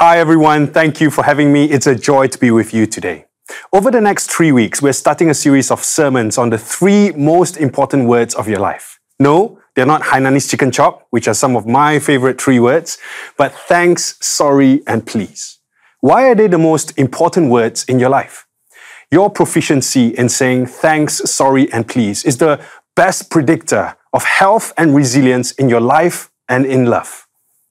Hi, everyone. Thank you for having me. It's a joy to be with you today. Over the next three weeks, we're starting a series of sermons on the three most important words of your life. No, they're not Hainanese chicken chop, which are some of my favorite three words, but thanks, sorry, and please. Why are they the most important words in your life? Your proficiency in saying thanks, sorry, and please is the best predictor of health and resilience in your life and in love.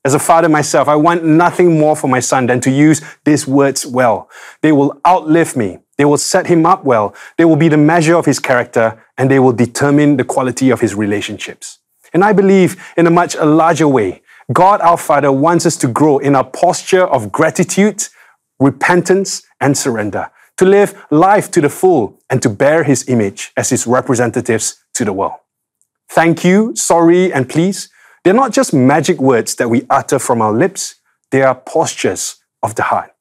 As a father myself, I want nothing more for my son than to use these words well. They will outlive me. They will set him up well. They will be the measure of his character and they will determine the quality of his relationships. And I believe in a much larger way, God our Father wants us to grow in a posture of gratitude, repentance, and surrender, to live life to the full and to bear his image as his representatives to the world. Thank you, sorry, and please they're not just magic words that we utter from our lips, they are postures of the heart.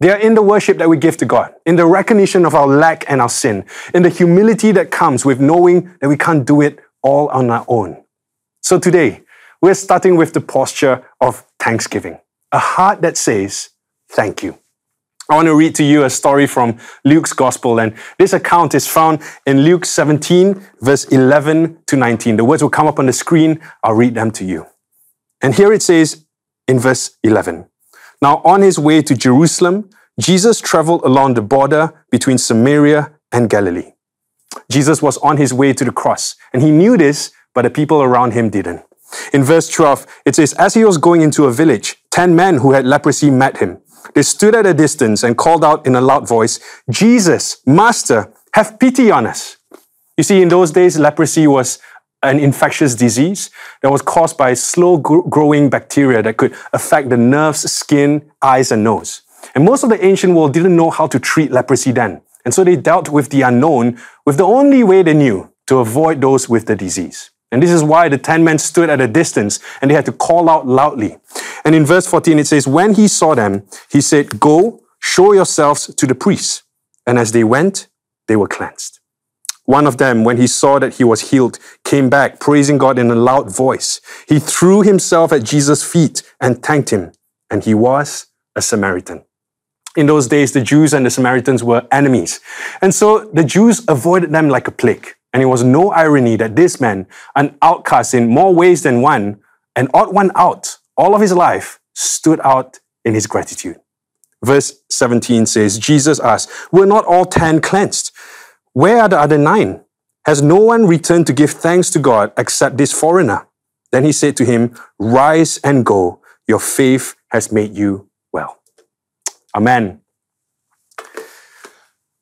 They are in the worship that we give to God, in the recognition of our lack and our sin, in the humility that comes with knowing that we can't do it all on our own. So today, we're starting with the posture of thanksgiving, a heart that says, Thank you. I want to read to you a story from Luke's Gospel, and this account is found in Luke 17, verse 11 to 19. The words will come up on the screen. I'll read them to you. And here it says in verse 11 Now, on his way to Jerusalem, Jesus traveled along the border between Samaria and Galilee. Jesus was on his way to the cross, and he knew this, but the people around him didn't. In verse 12, it says, As he was going into a village, ten men who had leprosy met him. They stood at a distance and called out in a loud voice, Jesus, Master, have pity on us. You see, in those days, leprosy was an infectious disease that was caused by slow growing bacteria that could affect the nerves, skin, eyes, and nose. And most of the ancient world didn't know how to treat leprosy then. And so they dealt with the unknown with the only way they knew to avoid those with the disease. And this is why the ten men stood at a distance and they had to call out loudly. And in verse 14, it says, When he saw them, he said, Go, show yourselves to the priests. And as they went, they were cleansed. One of them, when he saw that he was healed, came back, praising God in a loud voice. He threw himself at Jesus' feet and thanked him. And he was a Samaritan. In those days, the Jews and the Samaritans were enemies. And so the Jews avoided them like a plague. And it was no irony that this man, an outcast in more ways than one, an odd one out all of his life, stood out in his gratitude. Verse 17 says, Jesus asked, Were not all ten cleansed? Where are the other nine? Has no one returned to give thanks to God except this foreigner? Then he said to him, Rise and go. Your faith has made you well. Amen.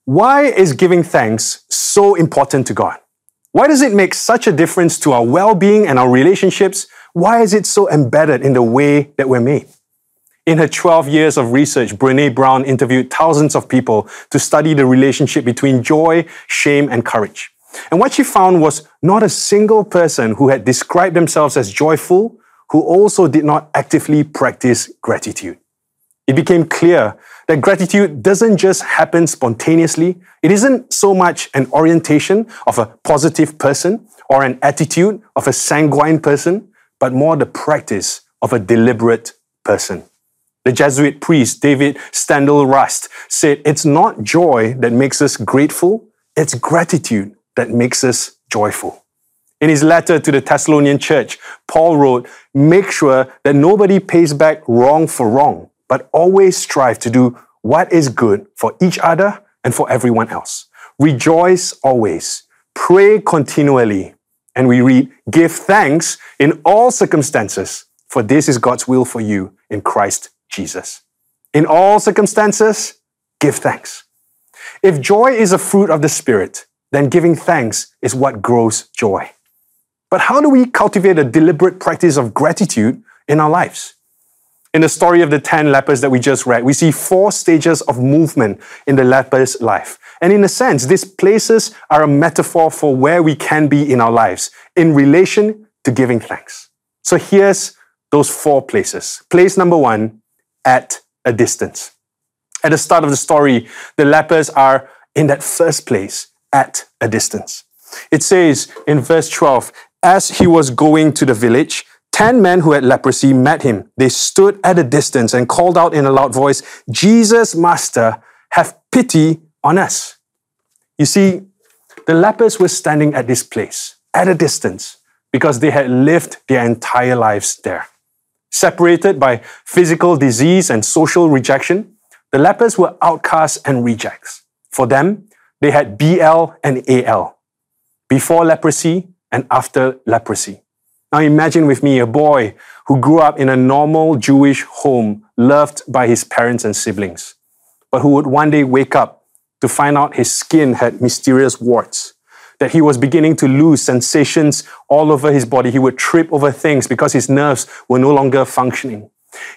Why is giving thanks so important to God? Why does it make such a difference to our well being and our relationships? Why is it so embedded in the way that we're made? In her 12 years of research, Brene Brown interviewed thousands of people to study the relationship between joy, shame, and courage. And what she found was not a single person who had described themselves as joyful who also did not actively practice gratitude. It became clear that gratitude doesn't just happen spontaneously. It isn't so much an orientation of a positive person or an attitude of a sanguine person, but more the practice of a deliberate person. The Jesuit priest David Steindl-Rast said, It's not joy that makes us grateful, it's gratitude that makes us joyful. In his letter to the Thessalonian church, Paul wrote, Make sure that nobody pays back wrong for wrong but always strive to do what is good for each other and for everyone else. Rejoice always, pray continually, and we read, Give thanks in all circumstances, for this is God's will for you in Christ Jesus. In all circumstances, give thanks. If joy is a fruit of the Spirit, then giving thanks is what grows joy. But how do we cultivate a deliberate practice of gratitude in our lives? In the story of the 10 lepers that we just read, we see four stages of movement in the leper's life. And in a sense, these places are a metaphor for where we can be in our lives in relation to giving thanks. So here's those four places. Place number one, at a distance. At the start of the story, the lepers are in that first place, at a distance. It says in verse 12, as he was going to the village, Ten men who had leprosy met him. They stood at a distance and called out in a loud voice, Jesus, Master, have pity on us. You see, the lepers were standing at this place at a distance because they had lived their entire lives there. Separated by physical disease and social rejection, the lepers were outcasts and rejects. For them, they had BL and AL, before leprosy and after leprosy. Now imagine with me a boy who grew up in a normal Jewish home, loved by his parents and siblings, but who would one day wake up to find out his skin had mysterious warts, that he was beginning to lose sensations all over his body. He would trip over things because his nerves were no longer functioning.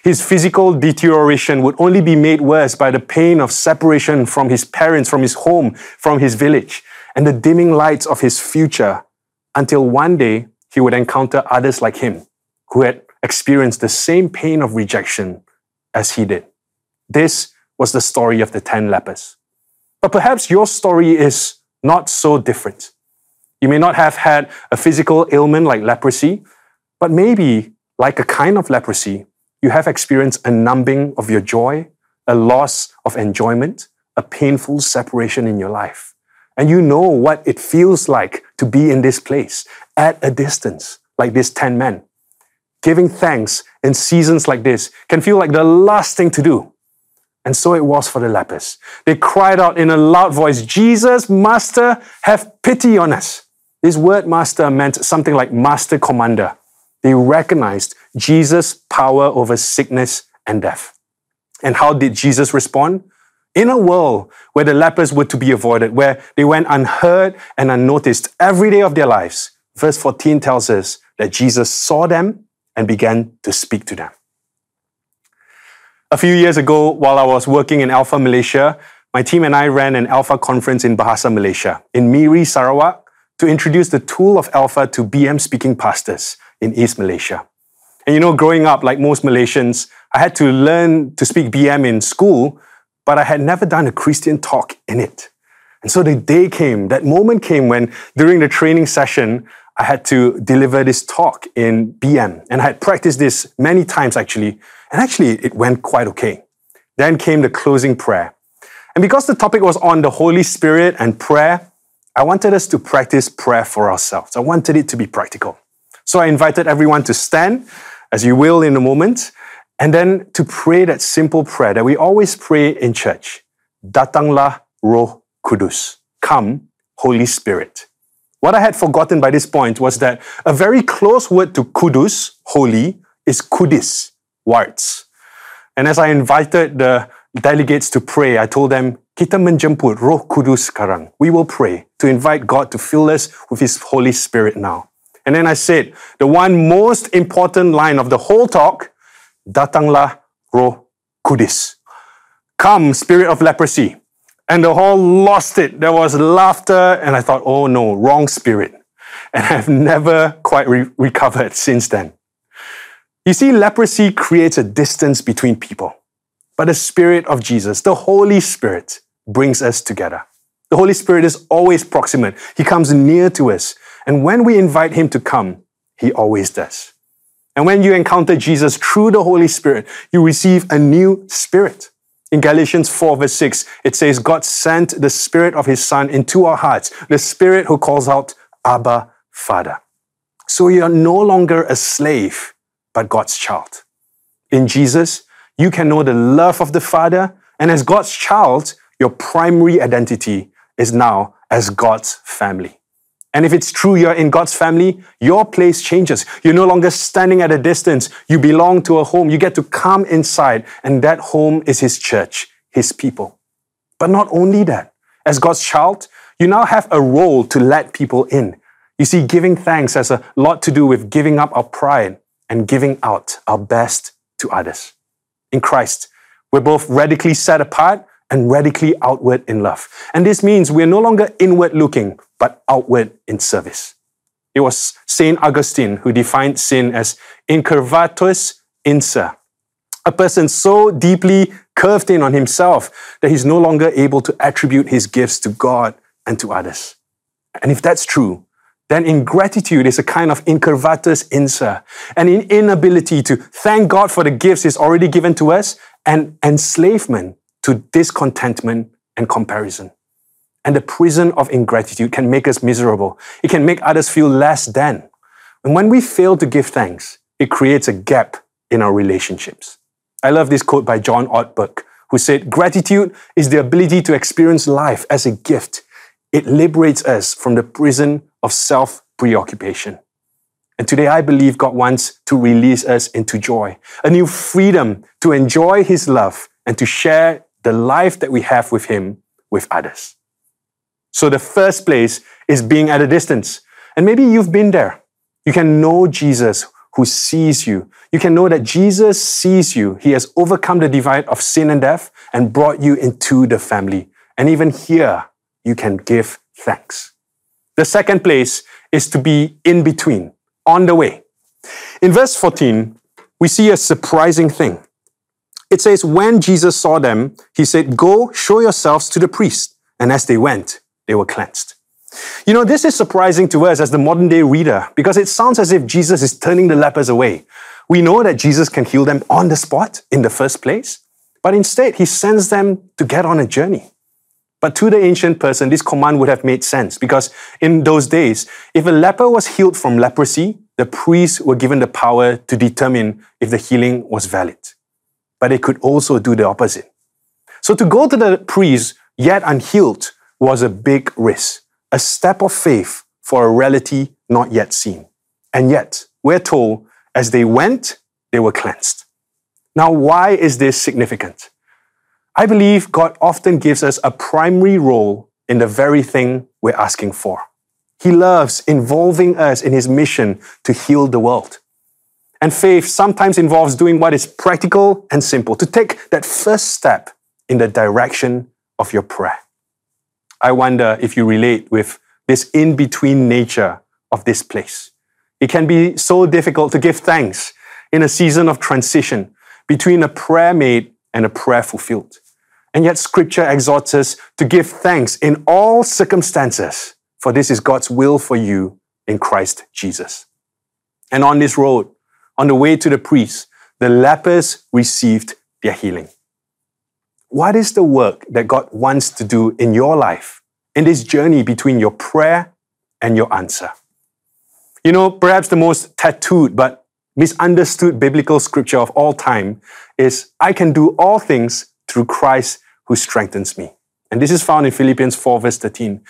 His physical deterioration would only be made worse by the pain of separation from his parents, from his home, from his village, and the dimming lights of his future until one day he would encounter others like him who had experienced the same pain of rejection as he did. This was the story of the 10 lepers. But perhaps your story is not so different. You may not have had a physical ailment like leprosy, but maybe, like a kind of leprosy, you have experienced a numbing of your joy, a loss of enjoyment, a painful separation in your life. And you know what it feels like to be in this place at a distance, like these 10 men. Giving thanks in seasons like this can feel like the last thing to do. And so it was for the lepers. They cried out in a loud voice, Jesus, Master, have pity on us. This word master meant something like master commander. They recognized Jesus' power over sickness and death. And how did Jesus respond? In a world where the lepers were to be avoided, where they went unheard and unnoticed every day of their lives, verse 14 tells us that Jesus saw them and began to speak to them. A few years ago, while I was working in Alpha Malaysia, my team and I ran an Alpha conference in Bahasa Malaysia, in Miri, Sarawak, to introduce the tool of Alpha to BM speaking pastors in East Malaysia. And you know, growing up, like most Malaysians, I had to learn to speak BM in school, but I had never done a Christian talk in it. And so the day came, that moment came when during the training session, I had to deliver this talk in BM. And I had practiced this many times actually. And actually, it went quite okay. Then came the closing prayer. And because the topic was on the Holy Spirit and prayer, I wanted us to practice prayer for ourselves. I wanted it to be practical. So I invited everyone to stand, as you will in a moment, and then to pray that simple prayer that we always pray in church. Datanglah Roh Kudus. Come, Holy Spirit. What I had forgotten by this point was that a very close word to kudus, holy, is kudis, warts. And as I invited the delegates to pray, I told them, kita menjemput roh kudus sekarang. We will pray to invite God to fill us with His Holy Spirit now. And then I said, the one most important line of the whole talk, datanglah roh kudus. Come, spirit of leprosy. And the hall lost it. There was laughter, and I thought, oh no, wrong spirit. And I've never quite re- recovered since then. You see, leprosy creates a distance between people. But the Spirit of Jesus, the Holy Spirit, brings us together. The Holy Spirit is always proximate. He comes near to us. And when we invite Him to come, He always does. And when you encounter Jesus through the Holy Spirit, you receive a new spirit. In Galatians 4, verse 6, it says, God sent the Spirit of His Son into our hearts, the Spirit who calls out, Abba, Father. So you are no longer a slave, but God's child. In Jesus, you can know the love of the Father, and as God's child, your primary identity is now as God's family. And if it's true you're in God's family, your place changes. You're no longer standing at a distance. You belong to a home. You get to come inside, and that home is His church, His people. But not only that, as God's child, you now have a role to let people in. You see, giving thanks has a lot to do with giving up our pride and giving out our best to others. In Christ, we're both radically set apart and radically outward in love. And this means we're no longer inward looking, but outward in service. It was St. Augustine who defined sin as incurvatus in se, a person so deeply curved in on himself that he's no longer able to attribute his gifts to God and to others. And if that's true, then ingratitude is a kind of incurvatus in se, an inability to thank God for the gifts He's already given to us, and enslavement to discontentment and comparison. And the prison of ingratitude can make us miserable. It can make others feel less than. And when we fail to give thanks, it creates a gap in our relationships. I love this quote by John Ortberg, who said, Gratitude is the ability to experience life as a gift. It liberates us from the prison of self preoccupation. And today I believe God wants to release us into joy, a new freedom to enjoy His love and to share the life that we have with Him with others. So the first place is being at a distance. And maybe you've been there. You can know Jesus who sees you. You can know that Jesus sees you. He has overcome the divide of sin and death and brought you into the family. And even here, you can give thanks. The second place is to be in between, on the way. In verse 14, we see a surprising thing. It says, When Jesus saw them, he said, Go show yourselves to the priest. And as they went, they were cleansed. You know, this is surprising to us as the modern day reader because it sounds as if Jesus is turning the lepers away. We know that Jesus can heal them on the spot in the first place, but instead he sends them to get on a journey. But to the ancient person, this command would have made sense because in those days, if a leper was healed from leprosy, the priests were given the power to determine if the healing was valid. But they could also do the opposite. So to go to the priest yet unhealed was a big risk, a step of faith for a reality not yet seen. And yet, we're told as they went, they were cleansed. Now, why is this significant? I believe God often gives us a primary role in the very thing we're asking for. He loves involving us in His mission to heal the world. And faith sometimes involves doing what is practical and simple, to take that first step in the direction of your prayer. I wonder if you relate with this in between nature of this place. It can be so difficult to give thanks in a season of transition between a prayer made and a prayer fulfilled. And yet, scripture exhorts us to give thanks in all circumstances, for this is God's will for you in Christ Jesus. And on this road, on the way to the priest, the lepers received their healing. What is the work that God wants to do in your life, in this journey between your prayer and your answer? You know, perhaps the most tattooed but misunderstood biblical scripture of all time is I can do all things through Christ who strengthens me. And this is found in Philippians 4, verse 13.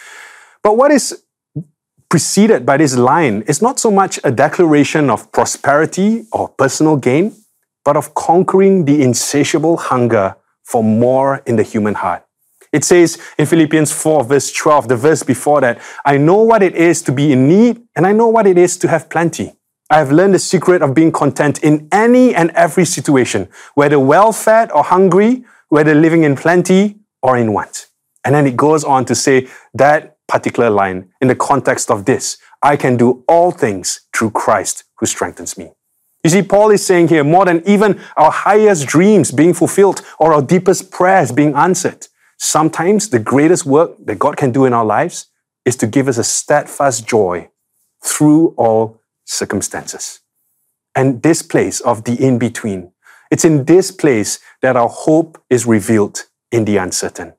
But what is preceded by this line is not so much a declaration of prosperity or personal gain, but of conquering the insatiable hunger for more in the human heart. It says in Philippians 4, verse 12, the verse before that, I know what it is to be in need, and I know what it is to have plenty. I have learned the secret of being content in any and every situation, whether well fed or hungry, whether living in plenty or in want. And then it goes on to say that particular line in the context of this I can do all things through Christ who strengthens me. You see, Paul is saying here more than even our highest dreams being fulfilled or our deepest prayers being answered. Sometimes the greatest work that God can do in our lives is to give us a steadfast joy through all circumstances. And this place of the in between, it's in this place that our hope is revealed in the uncertain.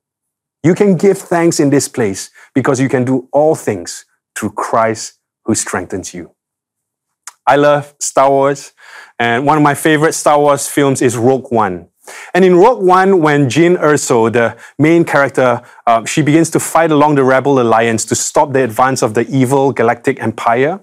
You can give thanks in this place because you can do all things through Christ who strengthens you. I love Star Wars, and one of my favorite Star Wars films is Rogue One. And in Rogue One, when Jyn Erso, the main character, uh, she begins to fight along the Rebel Alliance to stop the advance of the evil Galactic Empire,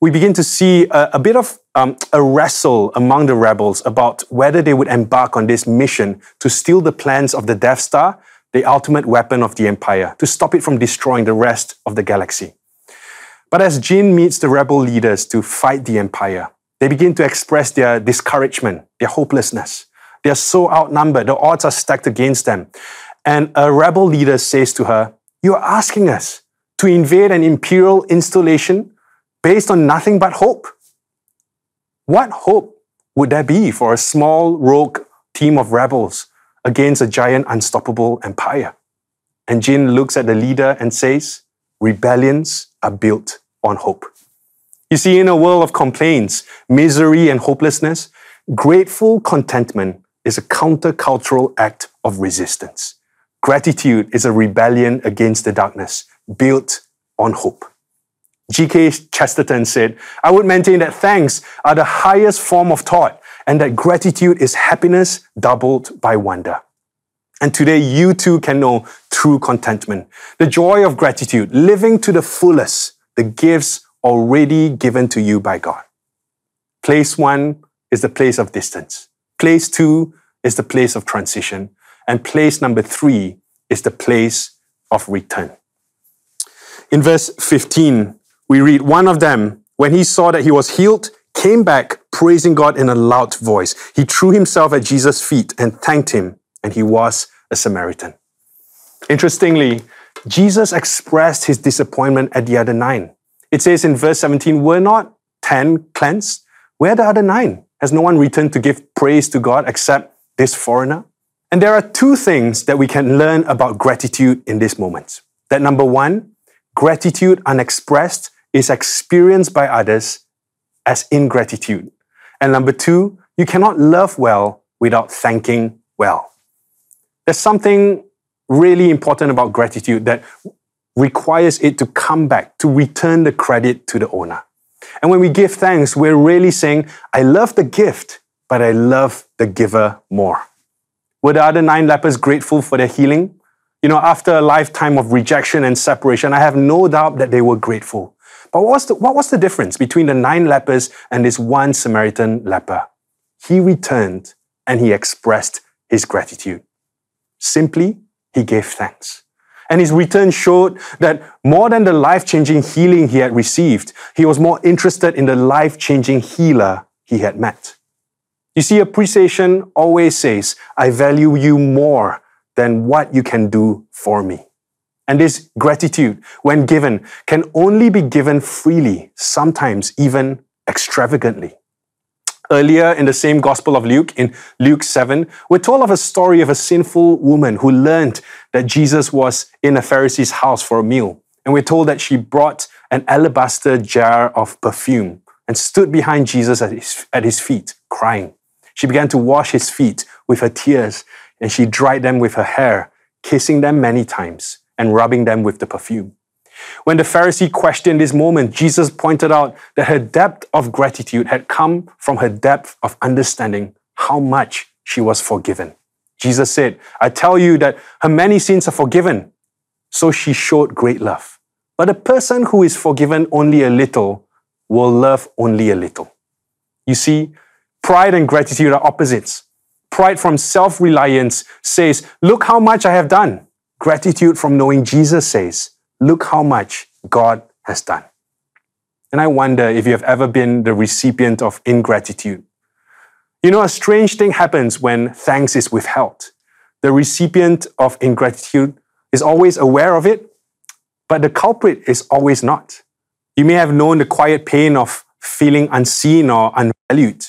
we begin to see a, a bit of um, a wrestle among the rebels about whether they would embark on this mission to steal the plans of the Death Star, the ultimate weapon of the Empire, to stop it from destroying the rest of the galaxy. But as Jyn meets the rebel leaders to fight the empire, they begin to express their discouragement, their hopelessness. They are so outnumbered, the odds are stacked against them. And a rebel leader says to her, You are asking us to invade an imperial installation based on nothing but hope. What hope would there be for a small rogue team of rebels against a giant unstoppable empire? And Jyn looks at the leader and says, Rebellions are built on hope. You see, in a world of complaints, misery, and hopelessness, grateful contentment is a countercultural act of resistance. Gratitude is a rebellion against the darkness built on hope. G.K. Chesterton said, I would maintain that thanks are the highest form of thought and that gratitude is happiness doubled by wonder. And today you too can know true contentment, the joy of gratitude, living to the fullest the gifts already given to you by God. Place one is the place of distance. Place two is the place of transition. And place number three is the place of return. In verse 15, we read, One of them, when he saw that he was healed, came back praising God in a loud voice. He threw himself at Jesus' feet and thanked him, and he was a Samaritan. Interestingly, Jesus expressed his disappointment at the other nine. It says in verse 17, Were not ten cleansed? Where are the other nine? Has no one returned to give praise to God except this foreigner? And there are two things that we can learn about gratitude in this moment. That number one, gratitude unexpressed is experienced by others as ingratitude. And number two, you cannot love well without thanking well. There's something really important about gratitude that requires it to come back, to return the credit to the owner. And when we give thanks, we're really saying, I love the gift, but I love the giver more. Were the other nine lepers grateful for their healing? You know, after a lifetime of rejection and separation, I have no doubt that they were grateful. But what was the, what was the difference between the nine lepers and this one Samaritan leper? He returned and he expressed his gratitude. Simply, he gave thanks. And his return showed that more than the life changing healing he had received, he was more interested in the life changing healer he had met. You see, appreciation always says, I value you more than what you can do for me. And this gratitude, when given, can only be given freely, sometimes even extravagantly. Earlier in the same Gospel of Luke, in Luke 7, we're told of a story of a sinful woman who learned that Jesus was in a Pharisee's house for a meal. And we're told that she brought an alabaster jar of perfume and stood behind Jesus at his, at his feet, crying. She began to wash his feet with her tears, and she dried them with her hair, kissing them many times and rubbing them with the perfume. When the Pharisee questioned this moment, Jesus pointed out that her depth of gratitude had come from her depth of understanding how much she was forgiven. Jesus said, I tell you that her many sins are forgiven. So she showed great love. But a person who is forgiven only a little will love only a little. You see, pride and gratitude are opposites. Pride from self reliance says, Look how much I have done. Gratitude from knowing Jesus says, Look how much God has done. And I wonder if you have ever been the recipient of ingratitude. You know, a strange thing happens when thanks is withheld. The recipient of ingratitude is always aware of it, but the culprit is always not. You may have known the quiet pain of feeling unseen or unvalued.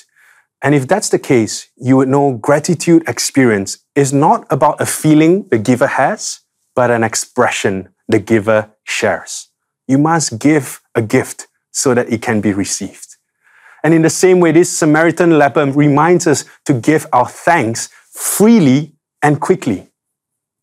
And if that's the case, you would know gratitude experience is not about a feeling the giver has, but an expression the giver shares. You must give a gift so that it can be received. And in the same way, this Samaritan leper reminds us to give our thanks freely and quickly.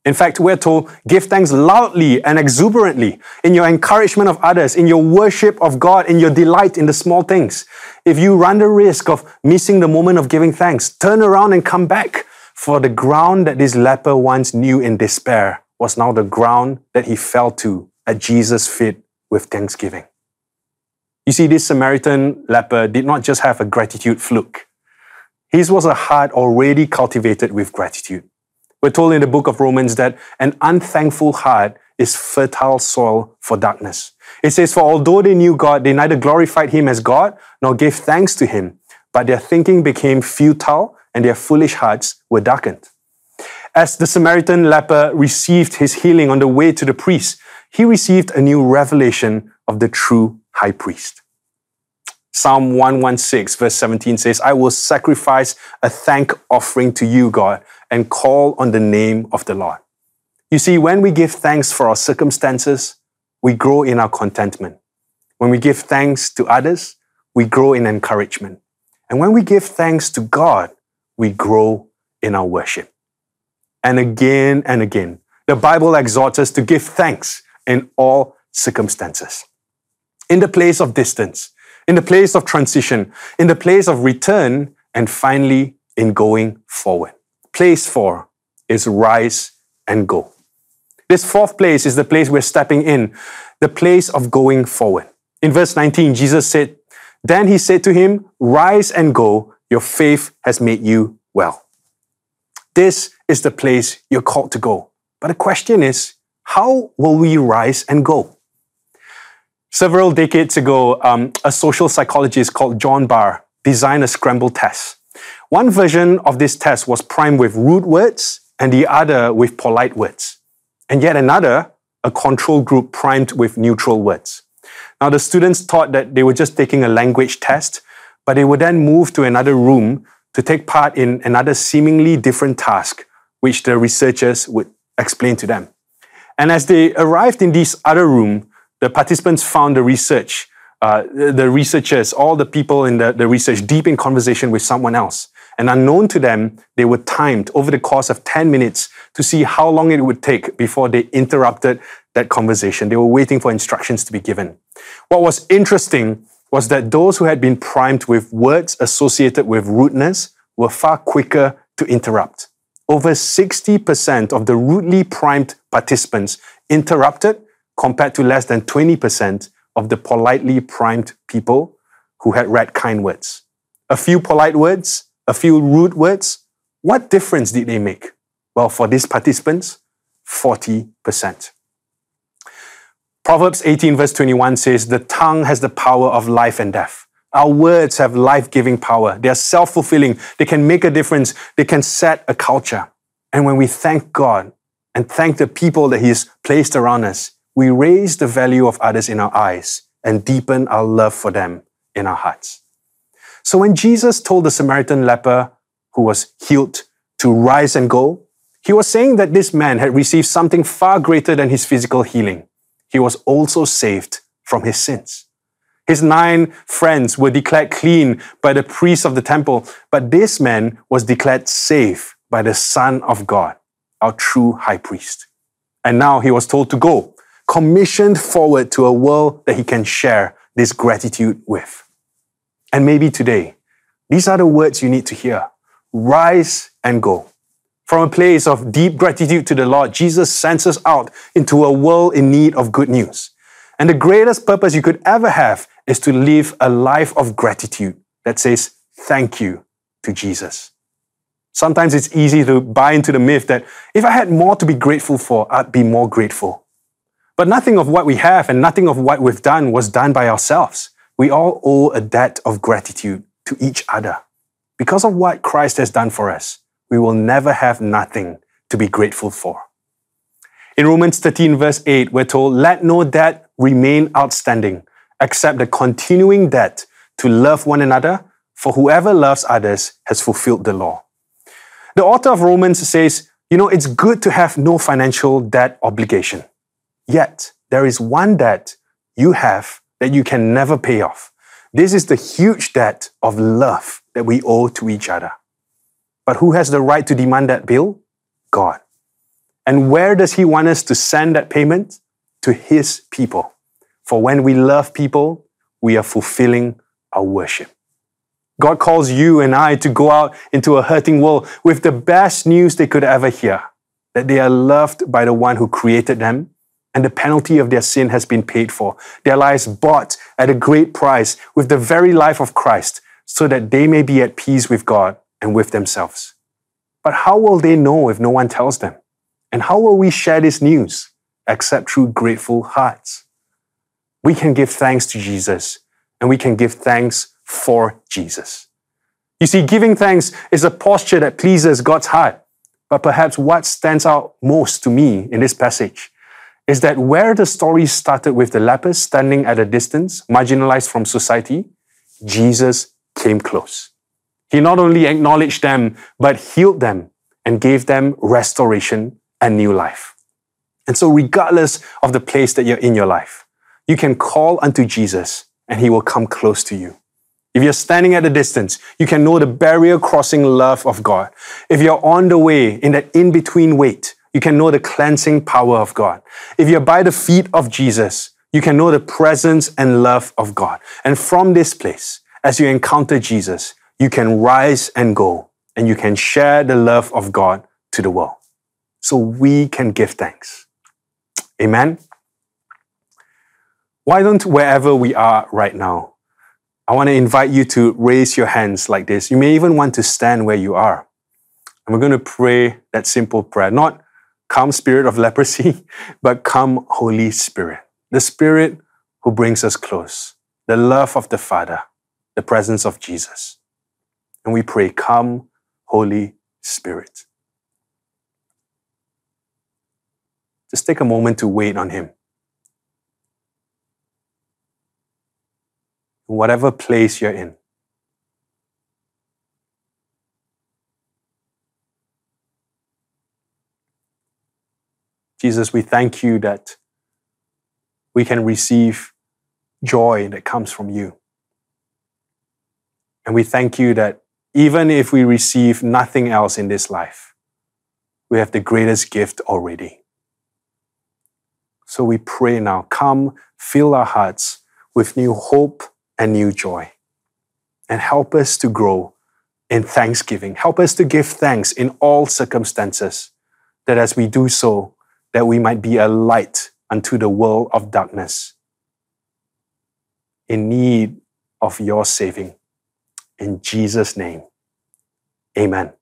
In fact, we're told, give thanks loudly and exuberantly in your encouragement of others, in your worship of God, in your delight in the small things. If you run the risk of missing the moment of giving thanks, turn around and come back. For the ground that this leper once knew in despair was now the ground that he fell to at Jesus' feet with thanksgiving. You see, this Samaritan leper did not just have a gratitude fluke. His was a heart already cultivated with gratitude. We're told in the book of Romans that an unthankful heart is fertile soil for darkness. It says, For although they knew God, they neither glorified him as God nor gave thanks to him, but their thinking became futile and their foolish hearts were darkened. As the Samaritan leper received his healing on the way to the priest, he received a new revelation of the true high priest. Psalm 116, verse 17 says, I will sacrifice a thank offering to you, God, and call on the name of the Lord. You see, when we give thanks for our circumstances, we grow in our contentment. When we give thanks to others, we grow in encouragement. And when we give thanks to God, we grow in our worship. And again and again, the Bible exhorts us to give thanks in all circumstances. In the place of distance, in the place of transition, in the place of return, and finally in going forward. Place four is rise and go. This fourth place is the place we're stepping in, the place of going forward. In verse 19, Jesus said, Then he said to him, Rise and go, your faith has made you well. This is the place you're called to go. But the question is, how will we rise and go? Several decades ago, um, a social psychologist called John Bargh designed a scramble test. One version of this test was primed with rude words and the other with polite words. And yet another, a control group primed with neutral words. Now, the students thought that they were just taking a language test, but they would then move to another room to take part in another seemingly different task, which the researchers would explain to them. And as they arrived in this other room, the participants found the research, uh, the researchers, all the people in the, the research deep in conversation with someone else. And unknown to them, they were timed over the course of 10 minutes to see how long it would take before they interrupted that conversation. They were waiting for instructions to be given. What was interesting was that those who had been primed with words associated with rudeness were far quicker to interrupt. Over 60% of the rudely primed participants interrupted compared to less than 20% of the politely primed people who had read kind words. A few polite words, a few rude words. What difference did they make? Well, for these participants, 40%. Proverbs 18, verse 21 says, The tongue has the power of life and death. Our words have life giving power. They are self fulfilling. They can make a difference. They can set a culture. And when we thank God and thank the people that He has placed around us, we raise the value of others in our eyes and deepen our love for them in our hearts. So when Jesus told the Samaritan leper who was healed to rise and go, he was saying that this man had received something far greater than his physical healing he was also saved from his sins. His nine friends were declared clean by the priests of the temple, but this man was declared safe by the Son of God, our true high priest. And now he was told to go, commissioned forward to a world that he can share this gratitude with. And maybe today, these are the words you need to hear rise and go. From a place of deep gratitude to the Lord, Jesus sends us out into a world in need of good news. And the greatest purpose you could ever have is to live a life of gratitude that says thank you to Jesus. Sometimes it's easy to buy into the myth that if I had more to be grateful for, I'd be more grateful. But nothing of what we have and nothing of what we've done was done by ourselves. We all owe a debt of gratitude to each other because of what Christ has done for us we will never have nothing to be grateful for. In Romans 13, verse 8, we're told, Let no debt remain outstanding except the continuing debt to love one another, for whoever loves others has fulfilled the law. The author of Romans says, You know, it's good to have no financial debt obligation. Yet, there is one debt you have that you can never pay off. This is the huge debt of love that we owe to each other. But who has the right to demand that bill? God. And where does He want us to send that payment? To His people. For when we love people, we are fulfilling our worship. God calls you and I to go out into a hurting world with the best news they could ever hear that they are loved by the one who created them and the penalty of their sin has been paid for. Their lives bought at a great price with the very life of Christ so that they may be at peace with God and with themselves. But how will they know if no one tells them? And how will we share this news except through grateful hearts? We can give thanks to Jesus and we can give thanks for Jesus. You see, giving thanks is a posture that pleases God's heart. But perhaps what stands out most to me in this passage is that where the story started with the lepers standing at a distance, marginalized from society, Jesus came close. He not only acknowledged them, but healed them and gave them restoration and new life. And so, regardless of the place that you're in your life, you can call unto Jesus and he will come close to you. If you're standing at a distance, you can know the barrier crossing love of God. If you're on the way in that in between wait, you can know the cleansing power of God. If you're by the feet of Jesus, you can know the presence and love of God. And from this place, as you encounter Jesus, you can rise and go and you can share the love of God to the world. So we can give thanks. Amen. Why don't wherever we are right now, I want to invite you to raise your hands like this. You may even want to stand where you are. And we're going to pray that simple prayer. Not come, spirit of leprosy, but come, Holy Spirit. The Spirit who brings us close. The love of the Father. The presence of Jesus. And we pray, come, Holy Spirit. Just take a moment to wait on Him. In whatever place you're in. Jesus, we thank you that we can receive joy that comes from you. And we thank you that even if we receive nothing else in this life, we have the greatest gift already. So we pray now, come fill our hearts with new hope and new joy. And help us to grow in thanksgiving. Help us to give thanks in all circumstances, that as we do so, that we might be a light unto the world of darkness in need of your saving. In Jesus' name, amen.